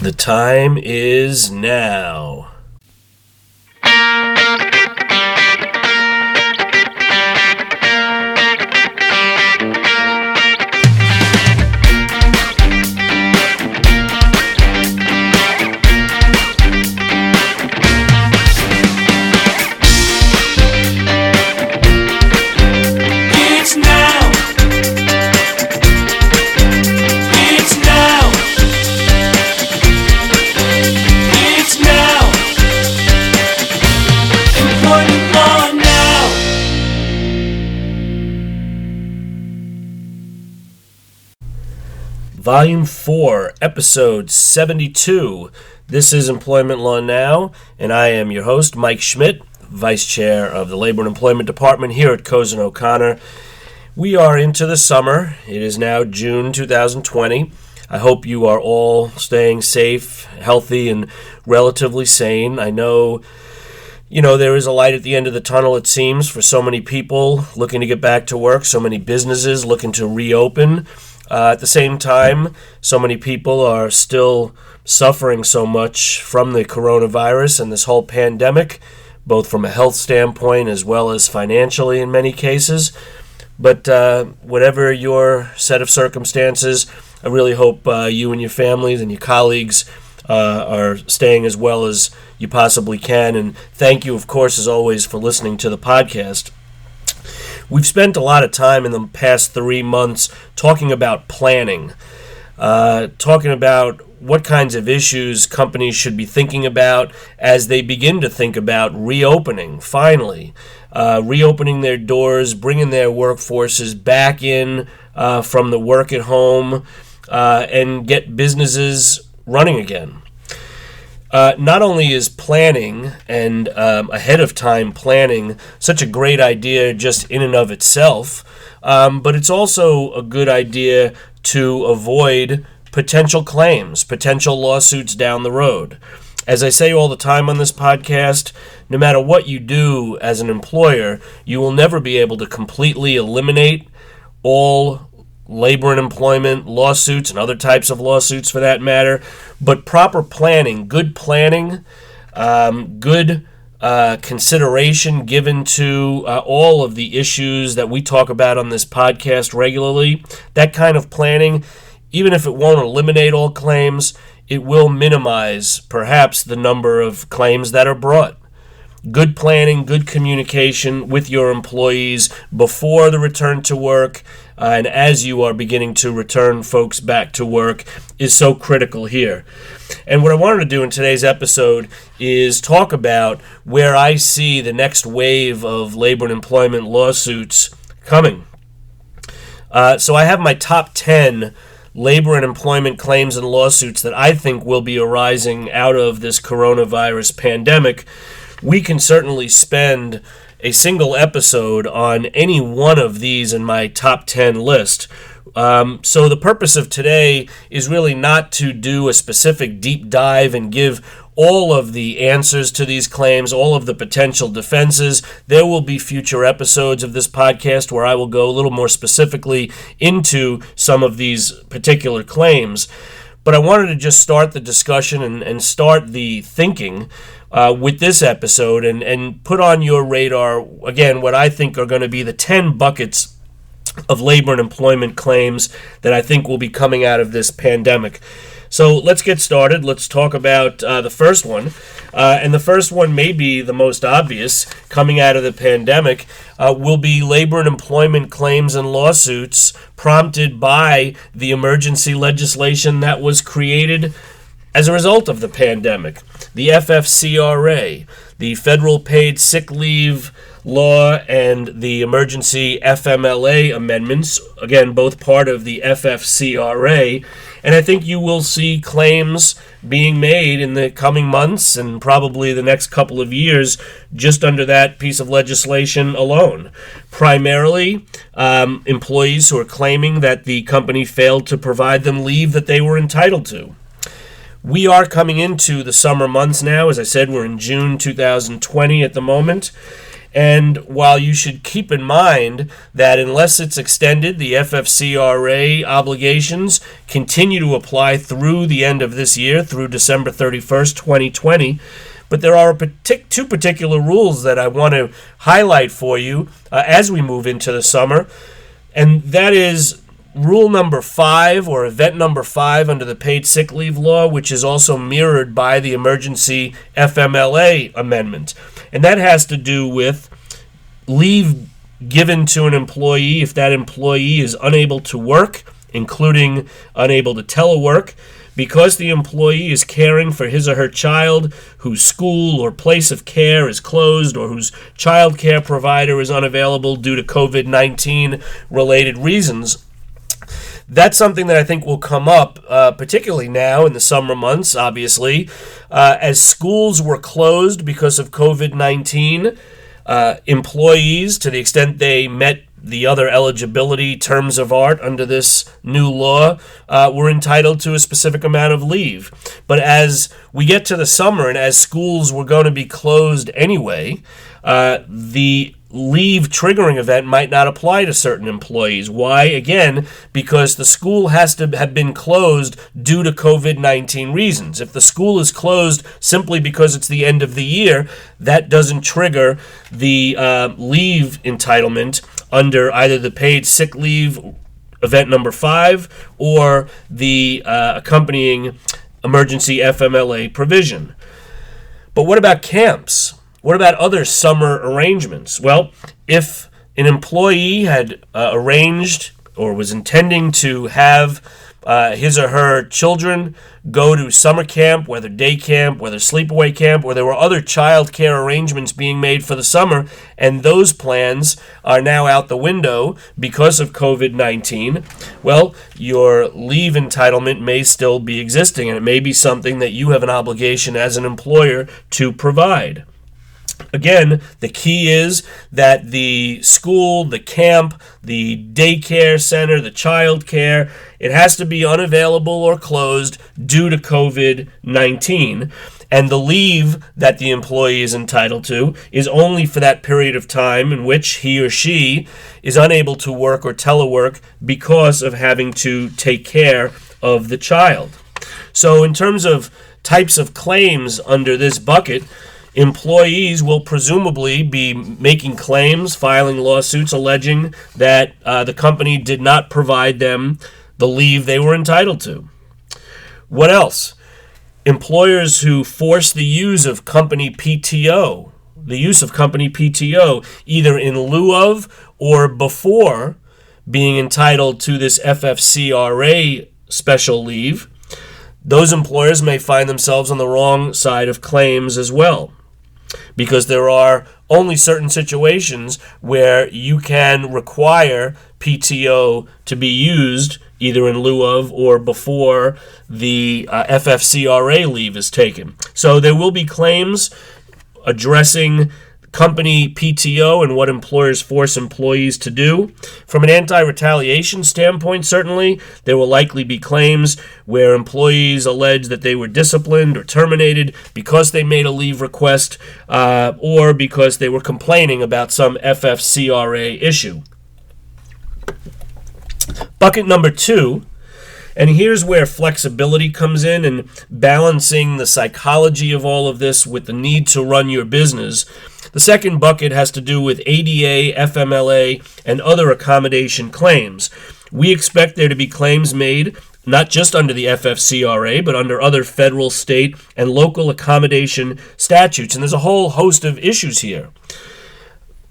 The time is now. Volume 4, Episode 72. This is Employment Law Now, and I am your host, Mike Schmidt, Vice Chair of the Labor and Employment Department here at Cozen O'Connor. We are into the summer. It is now June 2020. I hope you are all staying safe, healthy, and relatively sane. I know you know, there is a light at the end of the tunnel, it seems, for so many people looking to get back to work, so many businesses looking to reopen. Uh, at the same time, so many people are still suffering so much from the coronavirus and this whole pandemic, both from a health standpoint as well as financially in many cases. But uh, whatever your set of circumstances, I really hope uh, you and your families and your colleagues uh, are staying as well as you possibly can. And thank you, of course, as always, for listening to the podcast. We've spent a lot of time in the past three months talking about planning, uh, talking about what kinds of issues companies should be thinking about as they begin to think about reopening, finally. Uh, reopening their doors, bringing their workforces back in uh, from the work at home, uh, and get businesses running again. Uh, not only is planning and um, ahead of time planning such a great idea just in and of itself, um, but it's also a good idea to avoid potential claims, potential lawsuits down the road. As I say all the time on this podcast, no matter what you do as an employer, you will never be able to completely eliminate all labor and employment lawsuits and other types of lawsuits for that matter. But proper planning, good planning, um, good uh, consideration given to uh, all of the issues that we talk about on this podcast regularly, that kind of planning, even if it won't eliminate all claims, it will minimize perhaps the number of claims that are brought good planning, good communication with your employees before the return to work, uh, and as you are beginning to return folks back to work is so critical here. And what I wanted to do in today's episode is talk about where I see the next wave of labor and employment lawsuits coming. Uh, so I have my top 10 labor and employment claims and lawsuits that I think will be arising out of this coronavirus pandemic we can certainly spend a single episode on any one of these in my top 10 list. Um, so, the purpose of today is really not to do a specific deep dive and give all of the answers to these claims, all of the potential defenses. There will be future episodes of this podcast where I will go a little more specifically into some of these particular claims. But I wanted to just start the discussion and, and start the thinking uh, with this episode and, and put on your radar, again, what I think are going to be the 10 buckets of labor and employment claims that I think will be coming out of this pandemic. So let's get started. Let's talk about uh, the first one. Uh, and the first one may be the most obvious coming out of the pandemic uh, will be labor and employment claims and lawsuits prompted by the emergency legislation that was created as a result of the pandemic. The FFCRA, the Federal Paid Sick Leave Law, and the Emergency FMLA amendments, again, both part of the FFCRA. And I think you will see claims being made in the coming months and probably the next couple of years just under that piece of legislation alone. Primarily, um, employees who are claiming that the company failed to provide them leave that they were entitled to. We are coming into the summer months now. As I said, we're in June 2020 at the moment. And while you should keep in mind that unless it's extended, the FFCRA obligations continue to apply through the end of this year, through December 31st, 2020. But there are partic- two particular rules that I want to highlight for you uh, as we move into the summer. And that is rule number five or event number five under the paid sick leave law, which is also mirrored by the emergency FMLA amendment. And that has to do with leave given to an employee if that employee is unable to work, including unable to telework. Because the employee is caring for his or her child whose school or place of care is closed or whose child care provider is unavailable due to COVID 19 related reasons, that's something that I think will come up, uh, particularly now in the summer months, obviously. Uh, as schools were closed because of COVID 19, uh, employees, to the extent they met the other eligibility terms of art under this new law uh, were entitled to a specific amount of leave. But as we get to the summer and as schools were going to be closed anyway, uh, the leave triggering event might not apply to certain employees. Why? Again, because the school has to have been closed due to COVID 19 reasons. If the school is closed simply because it's the end of the year, that doesn't trigger the uh, leave entitlement under either the paid sick leave event number five or the uh, accompanying emergency FMLA provision. But what about camps? What about other summer arrangements? Well, if an employee had uh, arranged or was intending to have uh, his or her children go to summer camp, whether day camp, whether sleepaway camp, or there were other child care arrangements being made for the summer, and those plans are now out the window because of COVID 19, well, your leave entitlement may still be existing, and it may be something that you have an obligation as an employer to provide. Again, the key is that the school, the camp, the daycare center, the child care, it has to be unavailable or closed due to COVID 19. And the leave that the employee is entitled to is only for that period of time in which he or she is unable to work or telework because of having to take care of the child. So, in terms of types of claims under this bucket, employees will presumably be making claims, filing lawsuits alleging that uh, the company did not provide them the leave they were entitled to. What else? Employers who force the use of company PTO, the use of company PTO, either in lieu of or before being entitled to this FFCRA special leave, those employers may find themselves on the wrong side of claims as well because there are only certain situations where you can require PTO to be used either in lieu of or before the uh, FFCRA leave is taken. So there will be claims addressing company PTO and what employers force employees to do. From an anti retaliation standpoint, certainly, there will likely be claims where employees allege that they were disciplined or terminated because they made a leave request uh, or because they were complaining about some FFCRA issue. Bucket number two and here's where flexibility comes in and balancing the psychology of all of this with the need to run your business. The second bucket has to do with ADA, FMLA, and other accommodation claims. We expect there to be claims made not just under the FFCRA, but under other federal, state, and local accommodation statutes. And there's a whole host of issues here.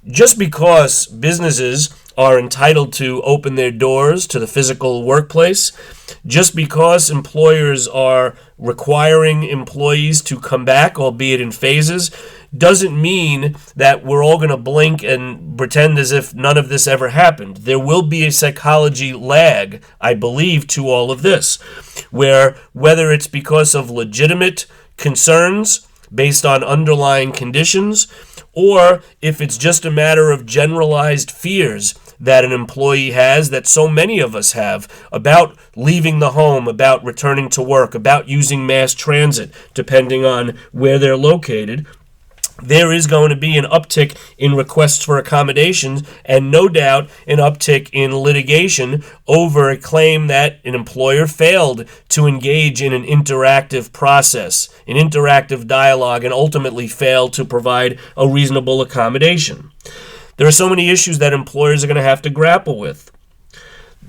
Just because businesses are entitled to open their doors to the physical workplace, just because employers are requiring employees to come back, albeit in phases, doesn't mean that we're all going to blink and pretend as if none of this ever happened. There will be a psychology lag, I believe, to all of this, where whether it's because of legitimate concerns based on underlying conditions, or if it's just a matter of generalized fears that an employee has, that so many of us have, about leaving the home, about returning to work, about using mass transit, depending on where they're located. there is going to be an uptick in requests for accommodations and no doubt an uptick in litigation over a claim that an employer failed to engage in an interactive process, an interactive dialogue, and ultimately failed to provide a reasonable accommodation. There are so many issues that employers are going to have to grapple with.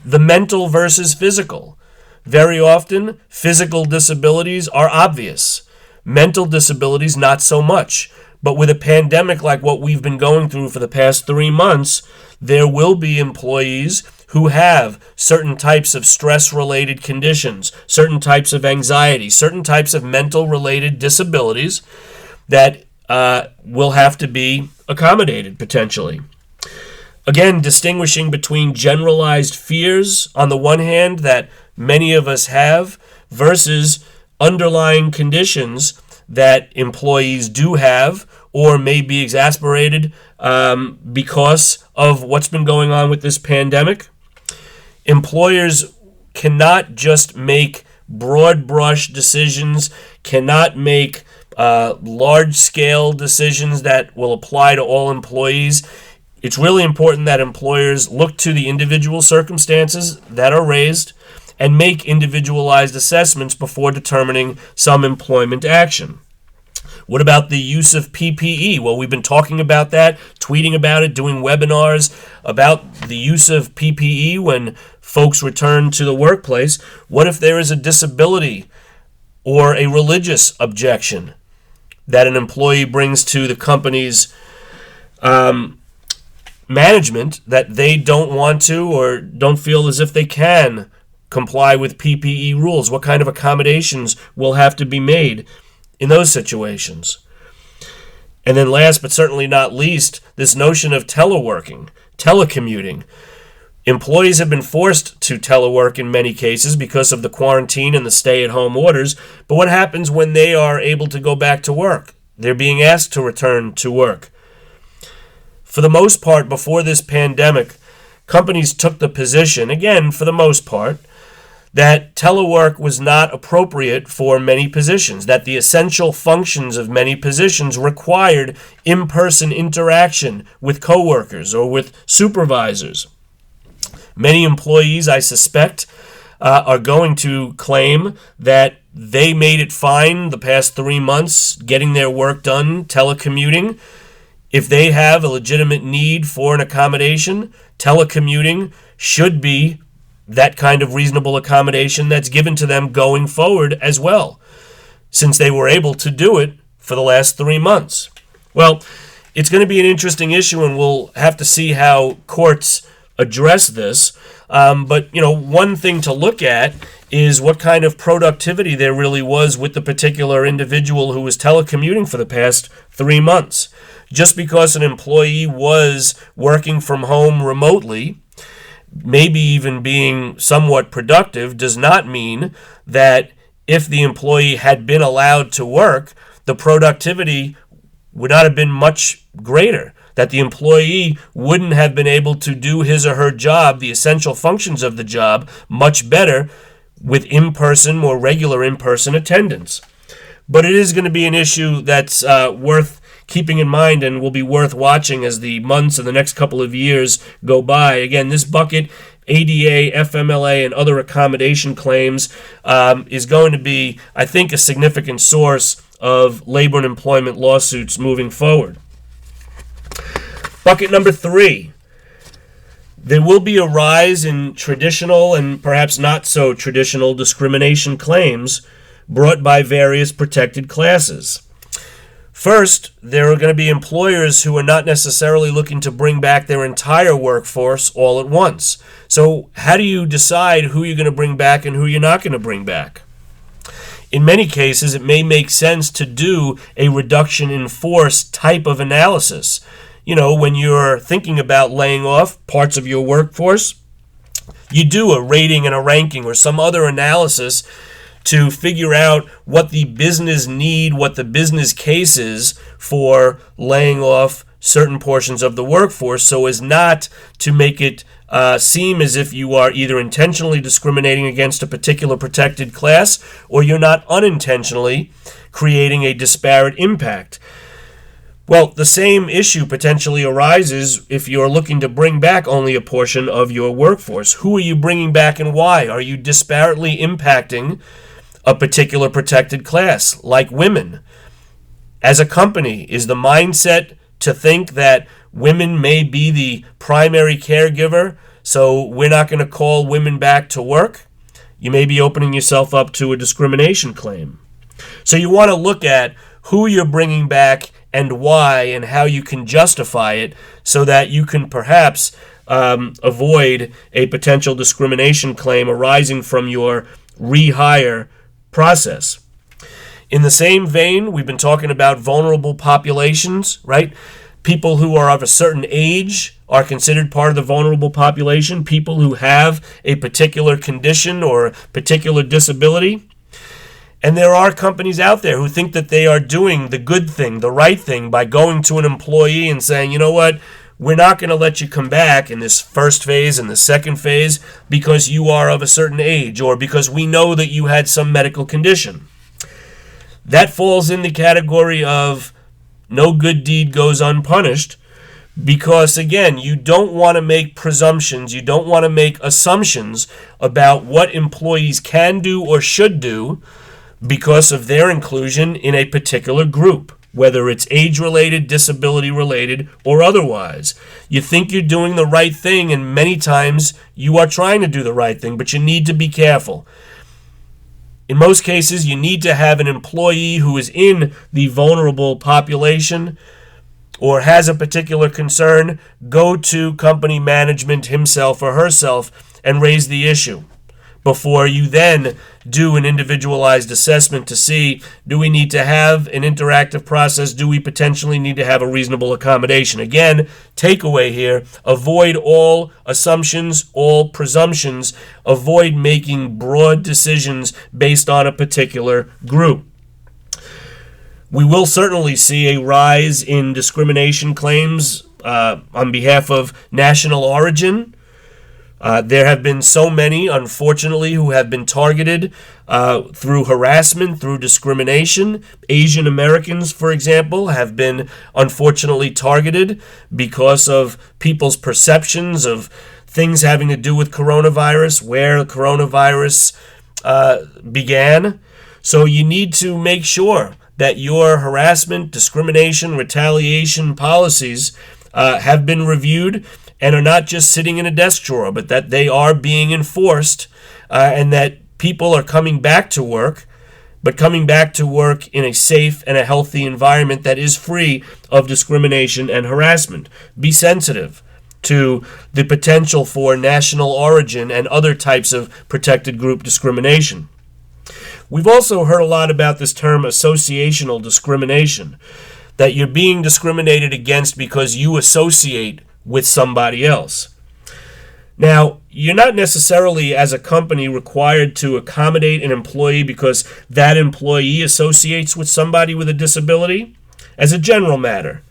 The mental versus physical. Very often, physical disabilities are obvious. Mental disabilities, not so much. But with a pandemic like what we've been going through for the past three months, there will be employees who have certain types of stress related conditions, certain types of anxiety, certain types of mental related disabilities that uh, will have to be accommodated potentially. Again, distinguishing between generalized fears on the one hand that many of us have versus underlying conditions that employees do have or may be exasperated um, because of what's been going on with this pandemic. Employers cannot just make broad brush decisions, cannot make uh, large scale decisions that will apply to all employees. It's really important that employers look to the individual circumstances that are raised and make individualized assessments before determining some employment action. What about the use of PPE? Well, we've been talking about that, tweeting about it, doing webinars about the use of PPE when folks return to the workplace. What if there is a disability or a religious objection that an employee brings to the company's um, management that they don't want to or don't feel as if they can comply with PPE rules? What kind of accommodations will have to be made? in those situations. And then, last but certainly not least, this notion of teleworking, telecommuting. Employees have been forced to telework in many cases because of the quarantine and the stay at home orders. But what happens when they are able to go back to work? They're being asked to return to work. For the most part, before this pandemic, companies took the position, again, for the most part, that telework was not appropriate for many positions, that the essential functions of many positions required in person interaction with coworkers or with supervisors. Many employees, I suspect, uh, are going to claim that they made it fine the past three months getting their work done telecommuting. If they have a legitimate need for an accommodation, telecommuting should be that kind of reasonable accommodation that's given to them going forward as well, since they were able to do it for the last three months. Well, it's going to be an interesting issue, and we'll have to see how courts address this. Um, but you know, one thing to look at is what kind of productivity there really was with the particular individual who was telecommuting for the past three months. Just because an employee was working from home remotely maybe even being somewhat productive does not mean that if the employee had been allowed to work, the productivity would not have been much greater. That the employee wouldn't have been able to do his or her job, the essential functions of the job, much better with in person, more regular in person attendance. But it is going to be an issue that's uh, worth keeping in mind and will be worth watching as the months and the next couple of years go by. Again, this bucket ADA, FMLA, and other accommodation claims um, is going to be, I think, a significant source of labor and employment lawsuits moving forward. Bucket number three. There will be a rise in traditional and perhaps not so traditional discrimination claims brought by various protected classes. First, there are going to be employers who are not necessarily looking to bring back their entire workforce all at once. So, how do you decide who you're going to bring back and who you're not going to bring back? In many cases, it may make sense to do a reduction in force type of analysis. You know, when you're thinking about laying off parts of your workforce, you do a rating and a ranking or some other analysis to figure out what the business need, what the business case is for laying off certain portions of the workforce so as not to make it uh, seem as if you are either intentionally discriminating against a particular protected class or you're not unintentionally creating a disparate impact. Well, the same issue potentially arises if you're looking to bring back only a portion of your workforce. Who are you bringing back and why? Are you disparately impacting a particular protected class, like women? As a company, is the mindset to think that women may be the primary caregiver, so we're not going to call women back to work? You may be opening yourself up to a discrimination claim. So you want to look at who you're bringing back and why and how you can justify it so that you can perhaps um, avoid a potential discrimination claim arising from your rehire process. In the same vein, we've been talking about vulnerable populations, right? People who are of a certain age are considered part of the vulnerable population. People who have a particular condition or particular disability and there are companies out there who think that they are doing the good thing, the right thing, by going to an employee and saying, you know what, we're not going to let you come back in this first phase and the second phase because you are of a certain age or because we know that you had some medical condition. That falls in the category of no good deed goes unpunished because again you don't want to make presumptions you don't want to make assumptions about what employees can do or should do because of their inclusion in a particular group, whether it's age related, disability related, or otherwise. You think you're doing the right thing, and many times you are trying to do the right thing, but you need to be careful. In most cases, you need to have an employee who is in the vulnerable population or has a particular concern go to company management himself or herself and raise the issue before you then do an individualized assessment to see do we need to have an interactive process? Do we potentially need to have a reasonable accommodation? Again, takeaway here avoid all assumptions, all presumptions, avoid making broad decisions based on a particular group. We will certainly see a rise in discrimination claims uh, on behalf of national origin uh, there have been so many, unfortunately, who have been targeted uh, through harassment, through discrimination. Asian Americans, for example, have been unfortunately targeted because of people's perceptions of things having to do with coronavirus, where coronavirus uh, began. So you need to make sure that your harassment, discrimination, retaliation policies uh, have been reviewed and are not just sitting in a desk drawer, but that they are being enforced uh, and that people are coming back to work, but coming back to work in a safe and a healthy environment that is free of discrimination and harassment. Be sensitive to the potential for national origin and other types of protected group discrimination. We've also heard a lot about this term associational discrimination, that you're being discriminated against because you associate with somebody else. Now, you're not necessarily, as a company, required to accommodate an employee because that employee associates with somebody with a disability, as a general matter.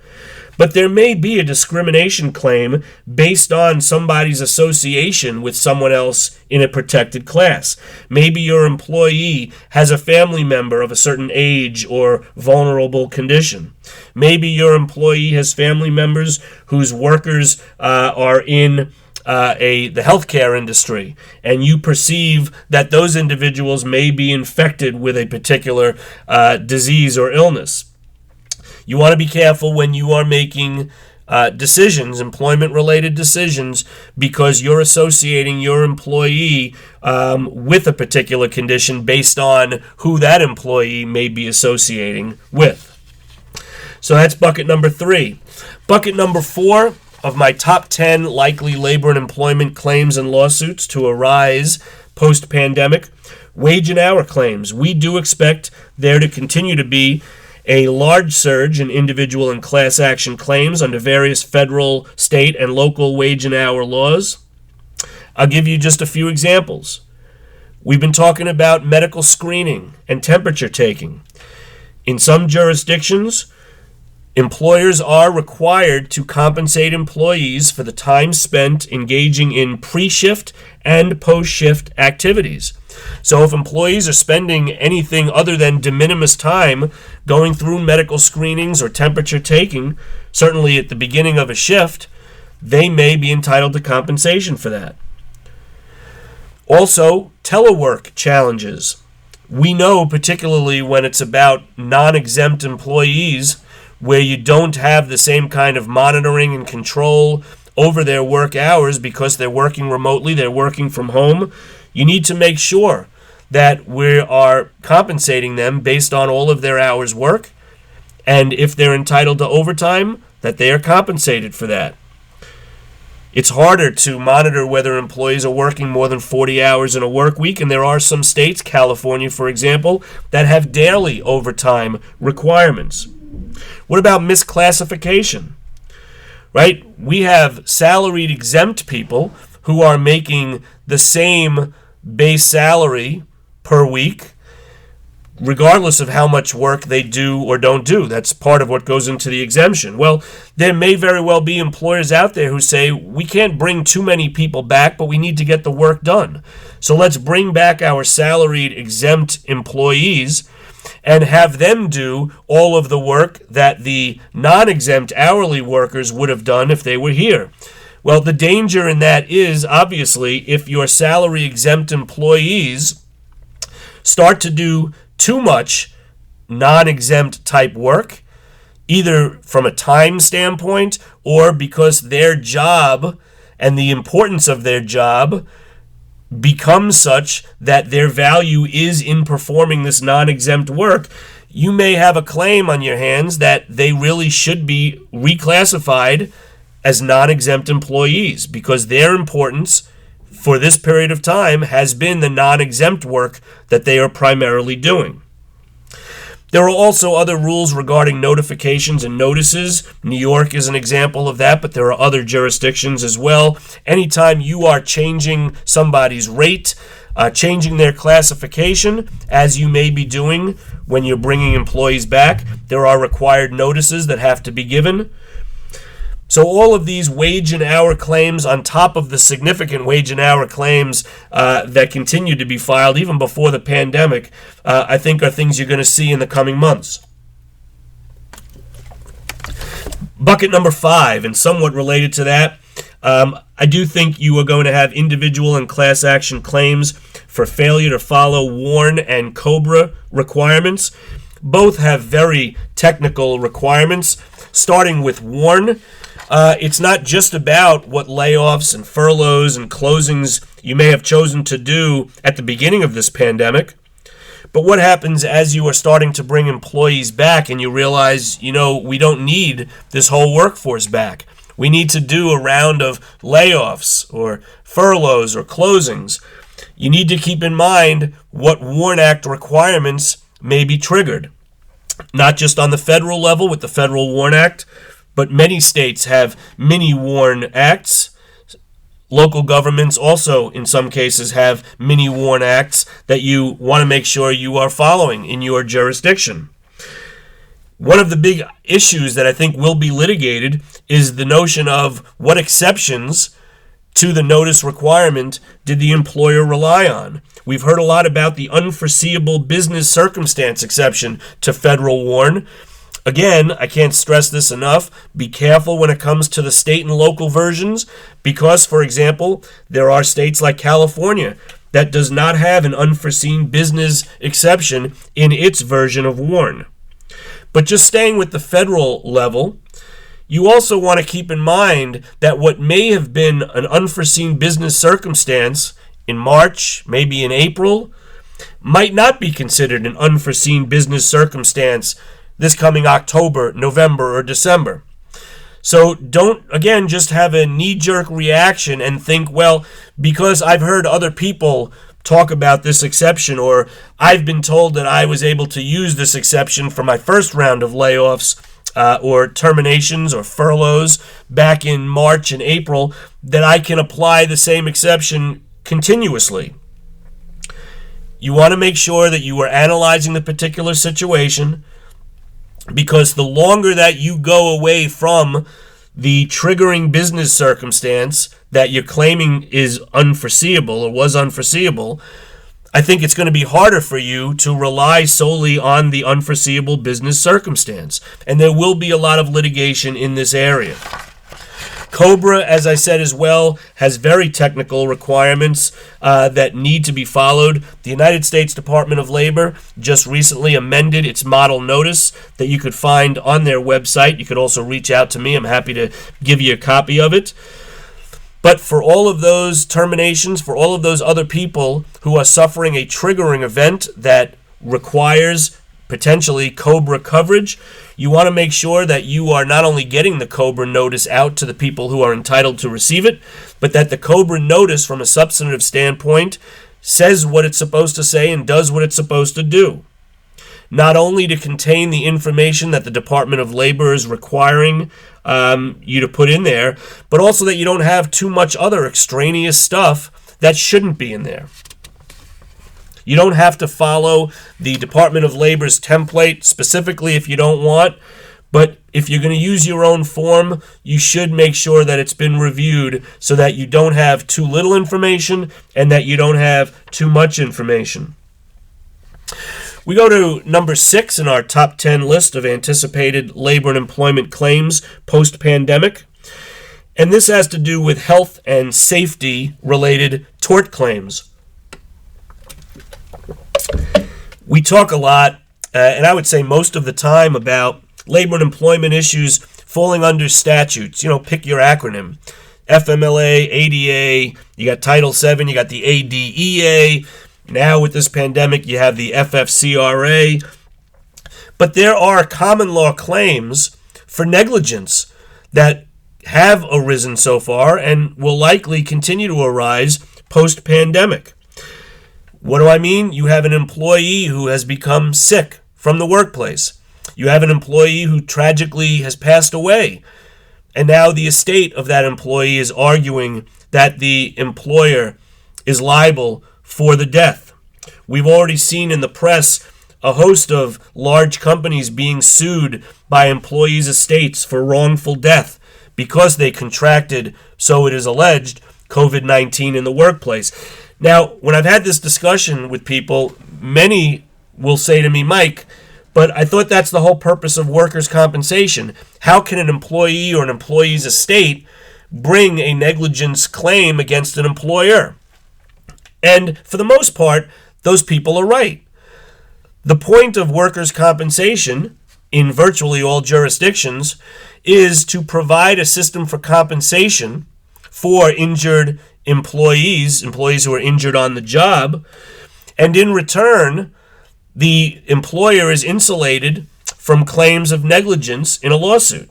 But there may be a discrimination claim based on somebody's association with someone else in a protected class. Maybe your employee has a family member of a certain age or vulnerable condition. Maybe your employee has family members whose workers uh, are in uh, a the healthcare industry, and you perceive that those individuals may be infected with a particular uh, disease or illness. You want to be careful when you are making uh, decisions, employment related decisions, because you're associating your employee um, with a particular condition based on who that employee may be associating with. So that's bucket number three. Bucket number four of my top 10 likely labor and employment claims and lawsuits to arise post pandemic wage and hour claims. We do expect there to continue to be a large surge in individual and class action claims under various federal, state, and local wage and hour laws. I'll give you just a few examples. We've been talking about medical screening and temperature taking. In some jurisdictions, employers are required to compensate employees for the time spent engaging in pre shift and post shift activities. So if employees are spending anything other than de minimis time going through medical screenings or temperature taking, certainly at the beginning of a shift, they may be entitled to compensation for that. Also, telework challenges. We know, particularly when it's about non exempt employees, where you don't have the same kind of monitoring and control over their work hours because they're working remotely, they're working from home. You need to make sure that we are compensating them based on all of their hours' work. And if they're entitled to overtime, that they are compensated for that. It's harder to monitor whether employees are working more than 40 hours in a work week, and there are some states, California, for example, that have daily overtime requirements. What about misclassification? Right? We have salaried exempt people who are making the same base salary per week regardless of how much work they do or don't do. That's part of what goes into the exemption. Well, there may very well be employers out there who say, we can't bring too many people back, but we need to get the work done. So let's bring back our salaried exempt employees and have them do all of the work that the non exempt hourly workers would have done if they were here. Well, the danger in that is obviously if your salary exempt employees start to do too much non exempt type work, either from a time standpoint or because their job and the importance of their job becomes such that their value is in performing this non exempt work, you may have a claim on your hands that they really should be reclassified as non exempt employees because their importance for this period of time has been the non exempt work that they are primarily doing. There are also other rules regarding notifications and notices. New York is an example of that, but there are other jurisdictions as well. Anytime you are changing somebody's rate, uh, changing their classification, as you may be doing when you're bringing employees back, there are required notices that have to be given. So, all of these wage and hour claims, on top of the significant wage and hour claims uh, that continue to be filed even before the pandemic, uh, I think are things you're going to see in the coming months. Bucket number five, and somewhat related to that, um, I do think you are going to have individual and class action claims for failure to follow WARN and COBRA requirements. Both have very technical requirements, starting with WARN. Uh, it's not just about what layoffs and furloughs and closings you may have chosen to do at the beginning of this pandemic, but what happens as you are starting to bring employees back and you realize, you know, we don't need this whole workforce back. We need to do a round of layoffs or furloughs or closings. You need to keep in mind what WARN Act requirements may be triggered. Not just on the federal level with the Federal WARN Act, but many states have mini WARN acts. Local governments also, in some cases, have mini WARN acts that you want to make sure you are following in your jurisdiction. One of the big issues that I think will be litigated is the notion of what exceptions to the notice requirement did the employer rely on? We've heard a lot about the unforeseeable business circumstance exception to federal WARN. Again, I can't stress this enough. Be careful when it comes to the state and local versions because, for example, there are states like California that does not have an unforeseen business exception in its version of WARN. But just staying with the federal level, you also want to keep in mind that what may have been an unforeseen business circumstance in March, maybe in April, might not be considered an unforeseen business circumstance this coming October, November, or December. So don't, again, just have a knee jerk reaction and think, well, because I've heard other people talk about this exception, or I've been told that I was able to use this exception for my first round of layoffs. Uh, or terminations or furloughs back in March and April, that I can apply the same exception continuously. You want to make sure that you are analyzing the particular situation, because the longer that you go away from the triggering business circumstance that you're claiming is unforeseeable or was unforeseeable, I think it's going to be harder for you to rely solely on the unforeseeable business circumstance. And there will be a lot of litigation in this area. Cobra, as I said as well, has very technical requirements uh, that need to be followed. The United States Department of Labor just recently amended its model notice that you could find on their website. You could also reach out to me. I'm happy to give you a copy of it. But for all of those terminations, for all of those other people who are suffering a triggering event that requires potentially Cobra coverage, you want to make sure that you are not only getting the Cobra notice out to the people who are entitled to receive it, but that the Cobra notice, from a substantive standpoint, says what it's supposed to say and does what it's supposed to do. Not only to contain the information that the Department of Labor is requiring um, you to put in there, but also that you don't have too much other extraneous stuff that shouldn't be in there. You don't have to follow the Department of Labor's template specifically if you don't want, but if you're going to use your own form, you should make sure that it's been reviewed so that you don't have too little information and that you don't have too much information. We go to number six in our top 10 list of anticipated labor and employment claims post pandemic. And this has to do with health and safety related tort claims. We talk a lot, uh, and I would say most of the time, about labor and employment issues falling under statutes. You know, pick your acronym FMLA, ADA, you got Title VII, you got the ADEA. Now, with this pandemic, you have the FFCRA. But there are common law claims for negligence that have arisen so far and will likely continue to arise post pandemic. What do I mean? You have an employee who has become sick from the workplace. You have an employee who tragically has passed away. And now the estate of that employee is arguing that the employer is liable for the death. We've already seen in the press a host of large companies being sued by employees' estates for wrongful death because they contracted, so it is alleged, COVID 19 in the workplace. Now, when I've had this discussion with people, many will say to me, Mike, but I thought that's the whole purpose of workers' compensation. How can an employee or an employee's estate bring a negligence claim against an employer? And for the most part, those people are right. The point of workers' compensation in virtually all jurisdictions is to provide a system for compensation for injured employees, employees who are injured on the job, and in return, the employer is insulated from claims of negligence in a lawsuit.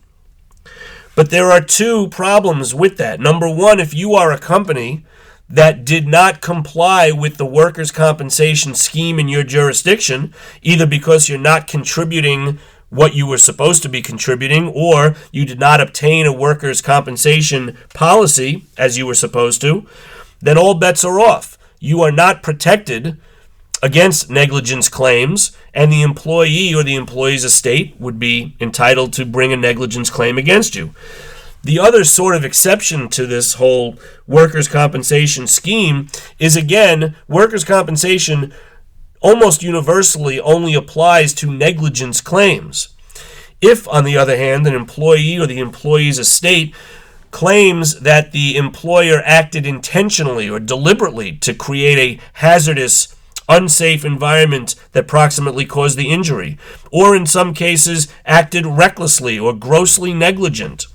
But there are two problems with that. Number one, if you are a company that did not comply with the workers' compensation scheme in your jurisdiction, either because you're not contributing what you were supposed to be contributing, or you did not obtain a workers' compensation policy as you were supposed to, then all bets are off. You are not protected against negligence claims, and the employee or the employee's estate would be entitled to bring a negligence claim against you. The other sort of exception to this whole workers' compensation scheme is again, workers' compensation almost universally only applies to negligence claims. If, on the other hand, an employee or the employee's estate claims that the employer acted intentionally or deliberately to create a hazardous, unsafe environment that proximately caused the injury, or in some cases acted recklessly or grossly negligent.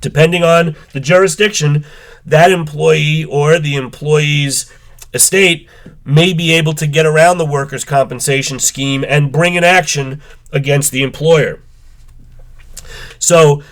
Depending on the jurisdiction, that employee or the employee's estate may be able to get around the workers' compensation scheme and bring an action against the employer. So,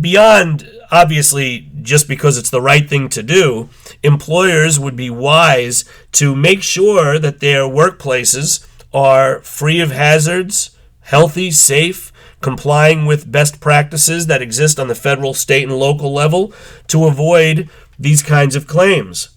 beyond obviously just because it's the right thing to do, employers would be wise to make sure that their workplaces are free of hazards, healthy, safe, complying with best practices that exist on the federal, state, and local level to avoid these kinds of claims.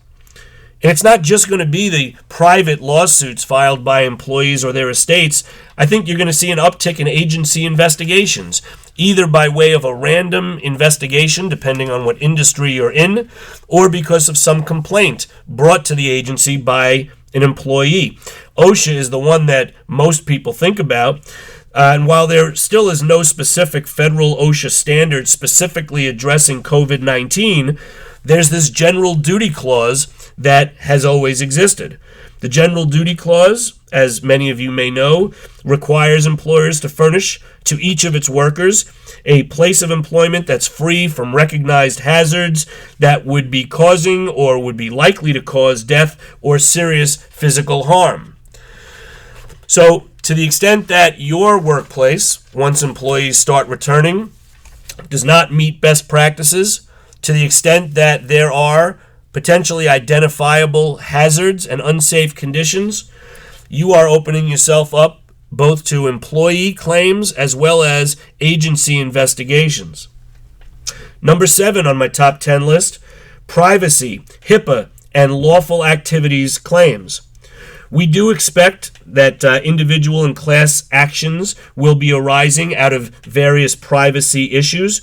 And it's not just going to be the private lawsuits filed by employees or their estates. I think you're going to see an uptick in agency investigations, either by way of a random investigation, depending on what industry you're in, or because of some complaint brought to the agency by an employee. OSHA is the one that most people think about. Uh, and while there still is no specific federal OSHA standard specifically addressing COVID 19, there's this general duty clause that has always existed. The general duty clause, as many of you may know, requires employers to furnish to each of its workers a place of employment that's free from recognized hazards that would be causing or would be likely to cause death or serious physical harm. So, to the extent that your workplace, once employees start returning, does not meet best practices, to the extent that there are potentially identifiable hazards and unsafe conditions, you are opening yourself up both to employee claims as well as agency investigations. Number seven on my top 10 list privacy, HIPAA, and lawful activities claims. We do expect that uh, individual and class actions will be arising out of various privacy issues.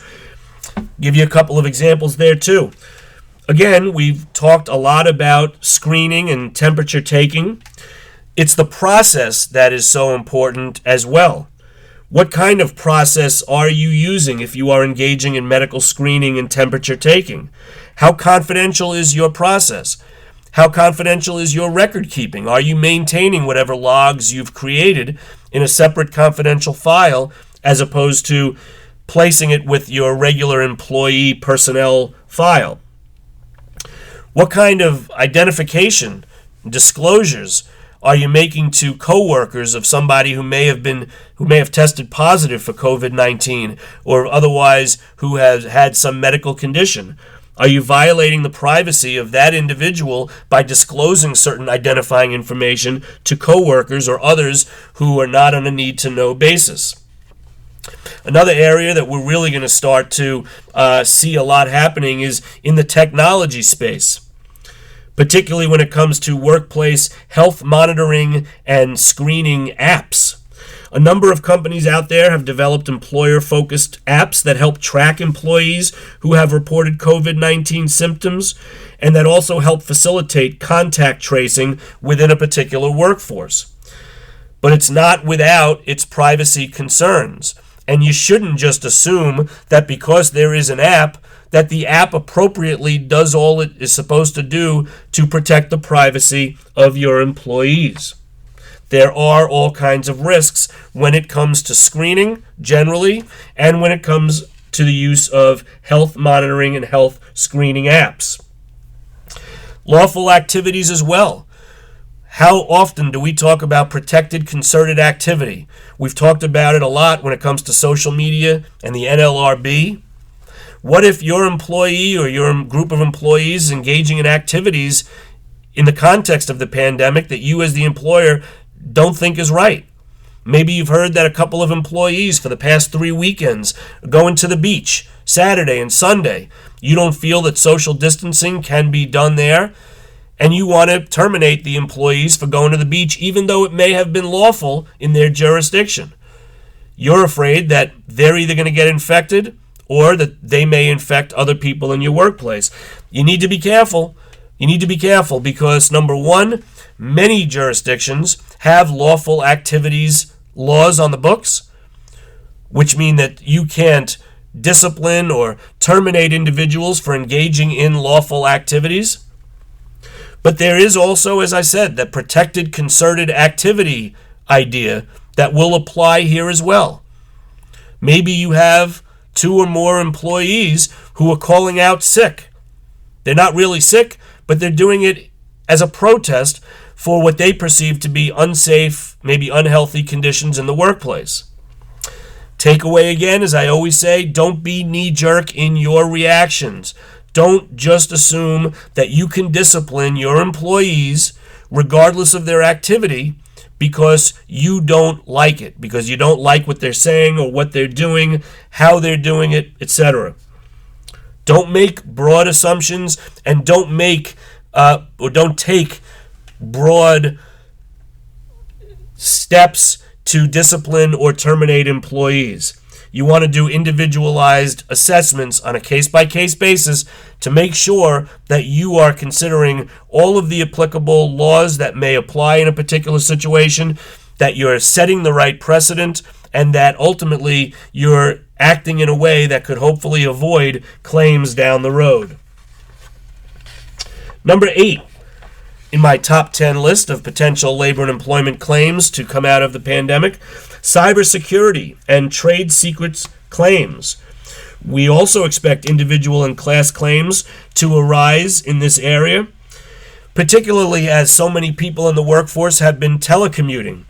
Give you a couple of examples there, too. Again, we've talked a lot about screening and temperature taking. It's the process that is so important as well. What kind of process are you using if you are engaging in medical screening and temperature taking? How confidential is your process? How confidential is your record keeping? Are you maintaining whatever logs you've created in a separate confidential file as opposed to placing it with your regular employee personnel file? What kind of identification, disclosures are you making to coworkers of somebody who may have been who may have tested positive for COVID-19 or otherwise who has had some medical condition? Are you violating the privacy of that individual by disclosing certain identifying information to coworkers or others who are not on a need to know basis? Another area that we're really going to start to uh, see a lot happening is in the technology space, particularly when it comes to workplace health monitoring and screening apps. A number of companies out there have developed employer focused apps that help track employees who have reported COVID 19 symptoms and that also help facilitate contact tracing within a particular workforce. But it's not without its privacy concerns. And you shouldn't just assume that because there is an app, that the app appropriately does all it is supposed to do to protect the privacy of your employees there are all kinds of risks when it comes to screening generally and when it comes to the use of health monitoring and health screening apps. Lawful activities as well. How often do we talk about protected concerted activity? We've talked about it a lot when it comes to social media and the NLRB. What if your employee or your group of employees engaging in activities in the context of the pandemic that you, as the employer, don't think is right. Maybe you've heard that a couple of employees for the past three weekends are going to the beach Saturday and Sunday. You don't feel that social distancing can be done there, and you want to terminate the employees for going to the beach, even though it may have been lawful in their jurisdiction. You're afraid that they're either going to get infected or that they may infect other people in your workplace. You need to be careful. You need to be careful because, number one, many jurisdictions have lawful activities laws on the books, which mean that you can't discipline or terminate individuals for engaging in lawful activities. But there is also, as I said, that protected concerted activity idea that will apply here as well. Maybe you have two or more employees who are calling out sick. They're not really sick, but they're doing it as a protest for what they perceive to be unsafe, maybe unhealthy conditions in the workplace. Takeaway again, as I always say, don't be knee jerk in your reactions. Don't just assume that you can discipline your employees regardless of their activity because you don't like it, because you don't like what they're saying or what they're doing, how they're doing it, etc. Don't make broad assumptions and don't make uh, or don't take broad steps to discipline or terminate employees. You want to do individualized assessments on a case by case basis to make sure that you are considering all of the applicable laws that may apply in a particular situation, that you're setting the right precedent, and that ultimately you're acting in a way that could hopefully avoid claims down the road. Number eight, in my top 10 list of potential labor and employment claims to come out of the pandemic, cybersecurity and trade secrets claims. We also expect individual and class claims to arise in this area, particularly as so many people in the workforce have been telecommuting.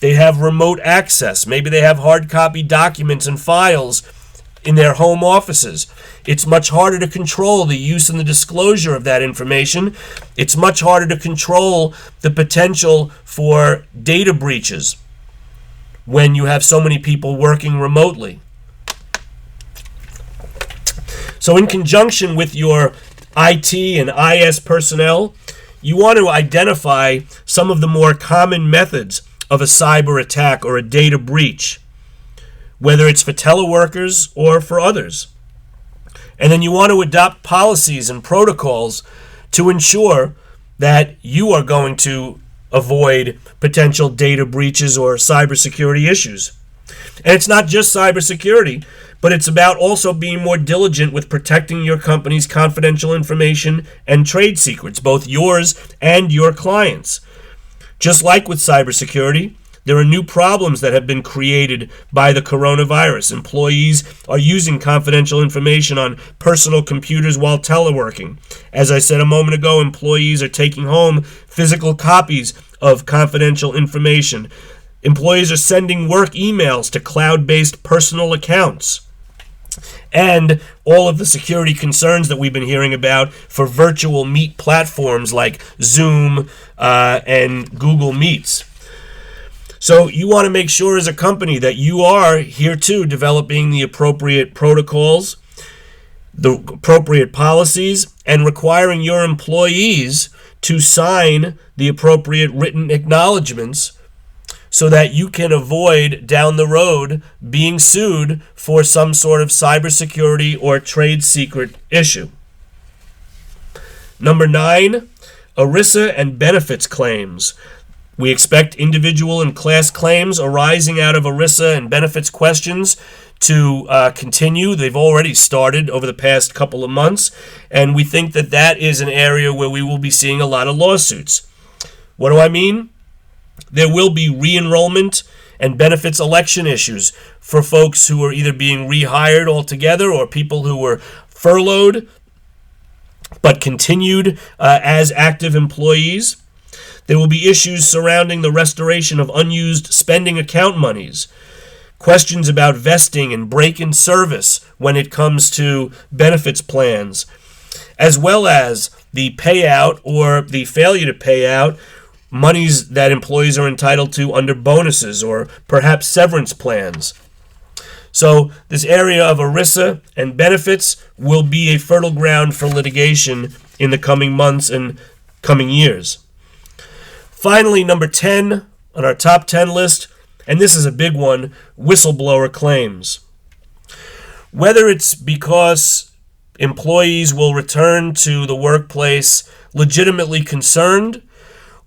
They have remote access. Maybe they have hard copy documents and files in their home offices. It's much harder to control the use and the disclosure of that information. It's much harder to control the potential for data breaches when you have so many people working remotely. So, in conjunction with your IT and IS personnel, you want to identify some of the more common methods of a cyber attack or a data breach, whether it's for teleworkers or for others. And then you want to adopt policies and protocols to ensure that you are going to avoid potential data breaches or cybersecurity issues. And it's not just cybersecurity, but it's about also being more diligent with protecting your company's confidential information and trade secrets, both yours and your clients. Just like with cybersecurity, there are new problems that have been created by the coronavirus. Employees are using confidential information on personal computers while teleworking. As I said a moment ago, employees are taking home physical copies of confidential information. Employees are sending work emails to cloud based personal accounts. And all of the security concerns that we've been hearing about for virtual meet platforms like Zoom uh, and Google Meets. So you want to make sure as a company that you are here too developing the appropriate protocols, the appropriate policies, and requiring your employees to sign the appropriate written acknowledgments so that you can avoid down the road being sued for some sort of cybersecurity or trade secret issue. Number nine, ERISA and benefits claims. We expect individual and class claims arising out of ERISA and benefits questions to uh, continue. They've already started over the past couple of months, and we think that that is an area where we will be seeing a lot of lawsuits. What do I mean? There will be re enrollment and benefits election issues for folks who are either being rehired altogether or people who were furloughed but continued uh, as active employees. There will be issues surrounding the restoration of unused spending account monies. Questions about vesting and break in service when it comes to benefits plans, as well as the payout or the failure to pay out monies that employees are entitled to under bonuses or perhaps severance plans. So, this area of ERISA and benefits will be a fertile ground for litigation in the coming months and coming years. Finally, number 10 on our top 10 list, and this is a big one whistleblower claims. Whether it's because employees will return to the workplace legitimately concerned,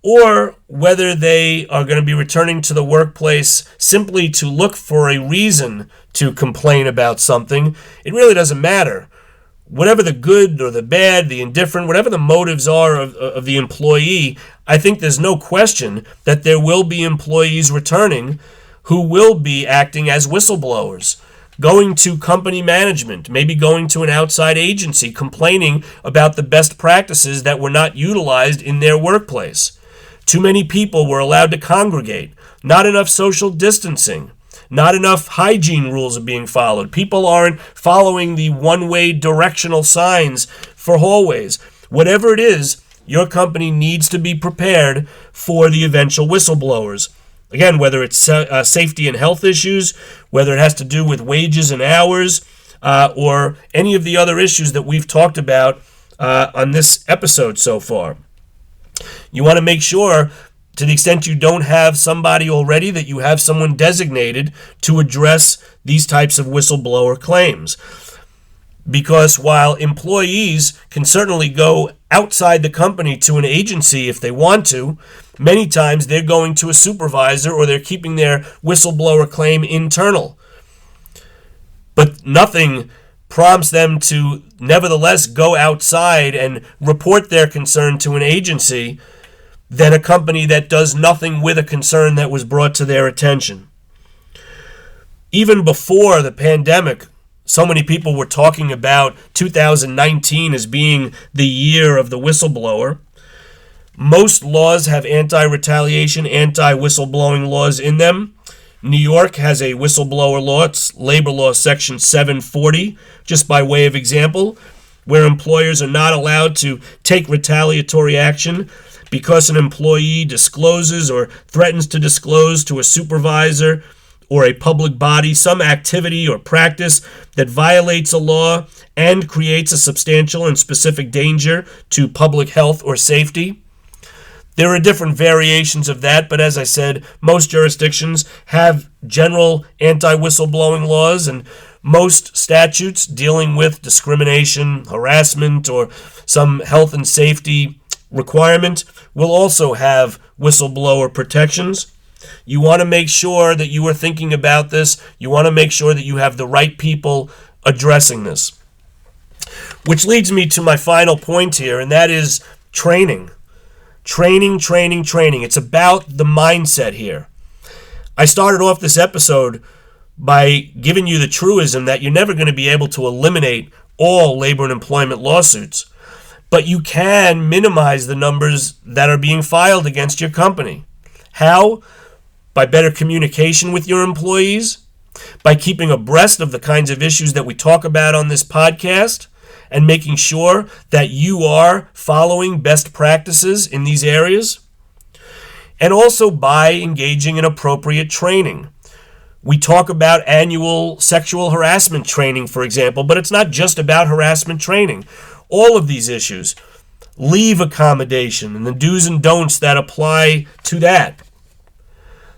or whether they are going to be returning to the workplace simply to look for a reason to complain about something, it really doesn't matter whatever the good or the bad, the indifferent, whatever the motives are of, of the employee, I think there's no question that there will be employees returning who will be acting as whistleblowers. Going to company management, maybe going to an outside agency complaining about the best practices that were not utilized in their workplace. Too many people were allowed to congregate, not enough social distancing. Not enough hygiene rules are being followed. People aren't following the one way directional signs for hallways. Whatever it is, your company needs to be prepared for the eventual whistleblowers. Again, whether it's uh, safety and health issues, whether it has to do with wages and hours, uh, or any of the other issues that we've talked about uh, on this episode so far. You want to make sure to the extent you don't have somebody already, that you have someone designated to address these types of whistleblower claims. Because while employees can certainly go outside the company to an agency if they want to, many times they're going to a supervisor or they're keeping their whistleblower claim internal. But nothing prompts them to nevertheless go outside and report their concern to an agency than a company that does nothing with a concern that was brought to their attention. Even before the pandemic, so many people were talking about 2019 as being the year of the whistleblower. Most laws have anti retaliation, anti whistleblowing laws in them. New York has a whistleblower law, it's Labor Law Section 740, just by way of example, where employers are not allowed to take retaliatory action because an employee discloses or threatens to disclose to a supervisor or a public body some activity or practice that violates a law and creates a substantial and specific danger to public health or safety. There are different variations of that, but as I said, most jurisdictions have general anti whistleblowing laws, and most statutes dealing with discrimination, harassment, or some health and safety requirement will also have whistleblower protections. You want to make sure that you are thinking about this. You want to make sure that you have the right people addressing this. Which leads me to my final point here, and that is training. Training, training, training. It's about the mindset here. I started off this episode by giving you the truism that you're never going to be able to eliminate all labor and employment lawsuits, but you can minimize the numbers that are being filed against your company. How? By better communication with your employees, by keeping abreast of the kinds of issues that we talk about on this podcast, and making sure that you are following best practices in these areas, and also by engaging in appropriate training. We talk about annual sexual harassment training, for example, but it's not just about harassment training. All of these issues, leave accommodation and the do's and don'ts that apply to that.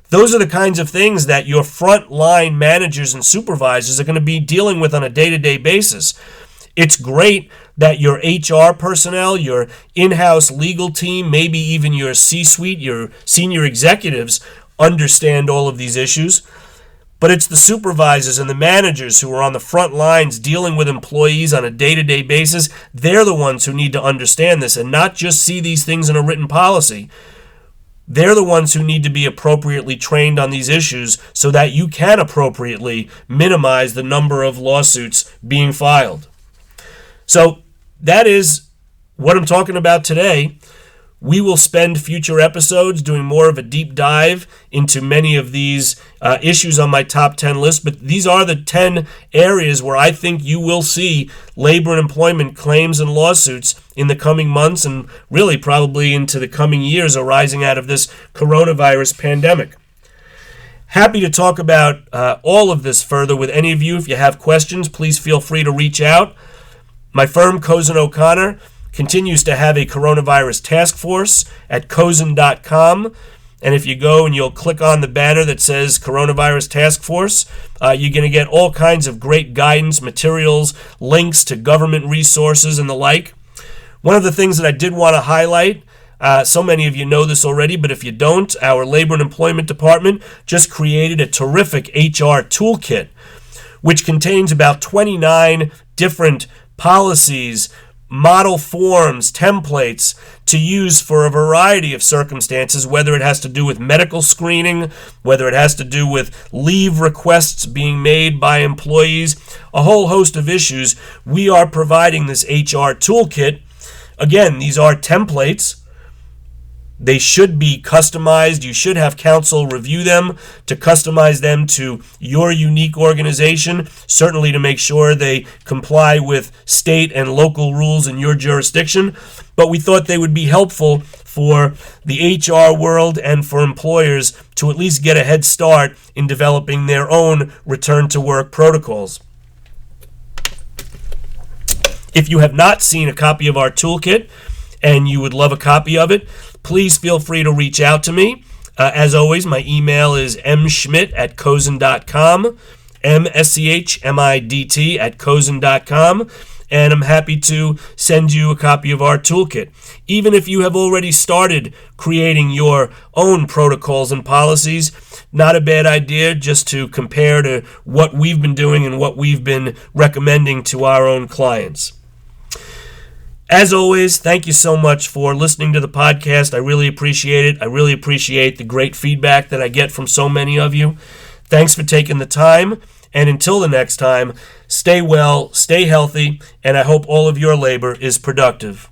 Those are the kinds of things that your frontline managers and supervisors are going to be dealing with on a day to day basis. It's great that your HR personnel, your in house legal team, maybe even your C suite, your senior executives understand all of these issues. But it's the supervisors and the managers who are on the front lines dealing with employees on a day to day basis. They're the ones who need to understand this and not just see these things in a written policy. They're the ones who need to be appropriately trained on these issues so that you can appropriately minimize the number of lawsuits being filed. So that is what I'm talking about today. We will spend future episodes doing more of a deep dive into many of these uh, issues on my top 10 list, but these are the 10 areas where I think you will see labor and employment claims and lawsuits in the coming months and really probably into the coming years arising out of this coronavirus pandemic. Happy to talk about uh, all of this further with any of you. If you have questions, please feel free to reach out. My firm, Cozen O'Connor, continues to have a coronavirus task force at cozen.com. And if you go and you'll click on the banner that says Coronavirus Task Force, uh, you're going to get all kinds of great guidance, materials, links to government resources, and the like. One of the things that I did want to highlight uh, so many of you know this already, but if you don't, our Labor and Employment Department just created a terrific HR toolkit, which contains about 29 different policies, model forms, templates to use for a variety of circumstances, whether it has to do with medical screening, whether it has to do with leave requests being made by employees, a whole host of issues. We are providing this HR toolkit. Again, these are templates they should be customized. You should have counsel review them to customize them to your unique organization, certainly to make sure they comply with state and local rules in your jurisdiction. But we thought they would be helpful for the HR world and for employers to at least get a head start in developing their own return to work protocols. If you have not seen a copy of our toolkit and you would love a copy of it, please feel free to reach out to me. Uh, as always, my email is mschmidt at cozen.com, M-S-C-H-M-I-D-T at cozen.com, and I'm happy to send you a copy of our toolkit. Even if you have already started creating your own protocols and policies, not a bad idea just to compare to what we've been doing and what we've been recommending to our own clients. As always, thank you so much for listening to the podcast. I really appreciate it. I really appreciate the great feedback that I get from so many of you. Thanks for taking the time. And until the next time, stay well, stay healthy, and I hope all of your labor is productive.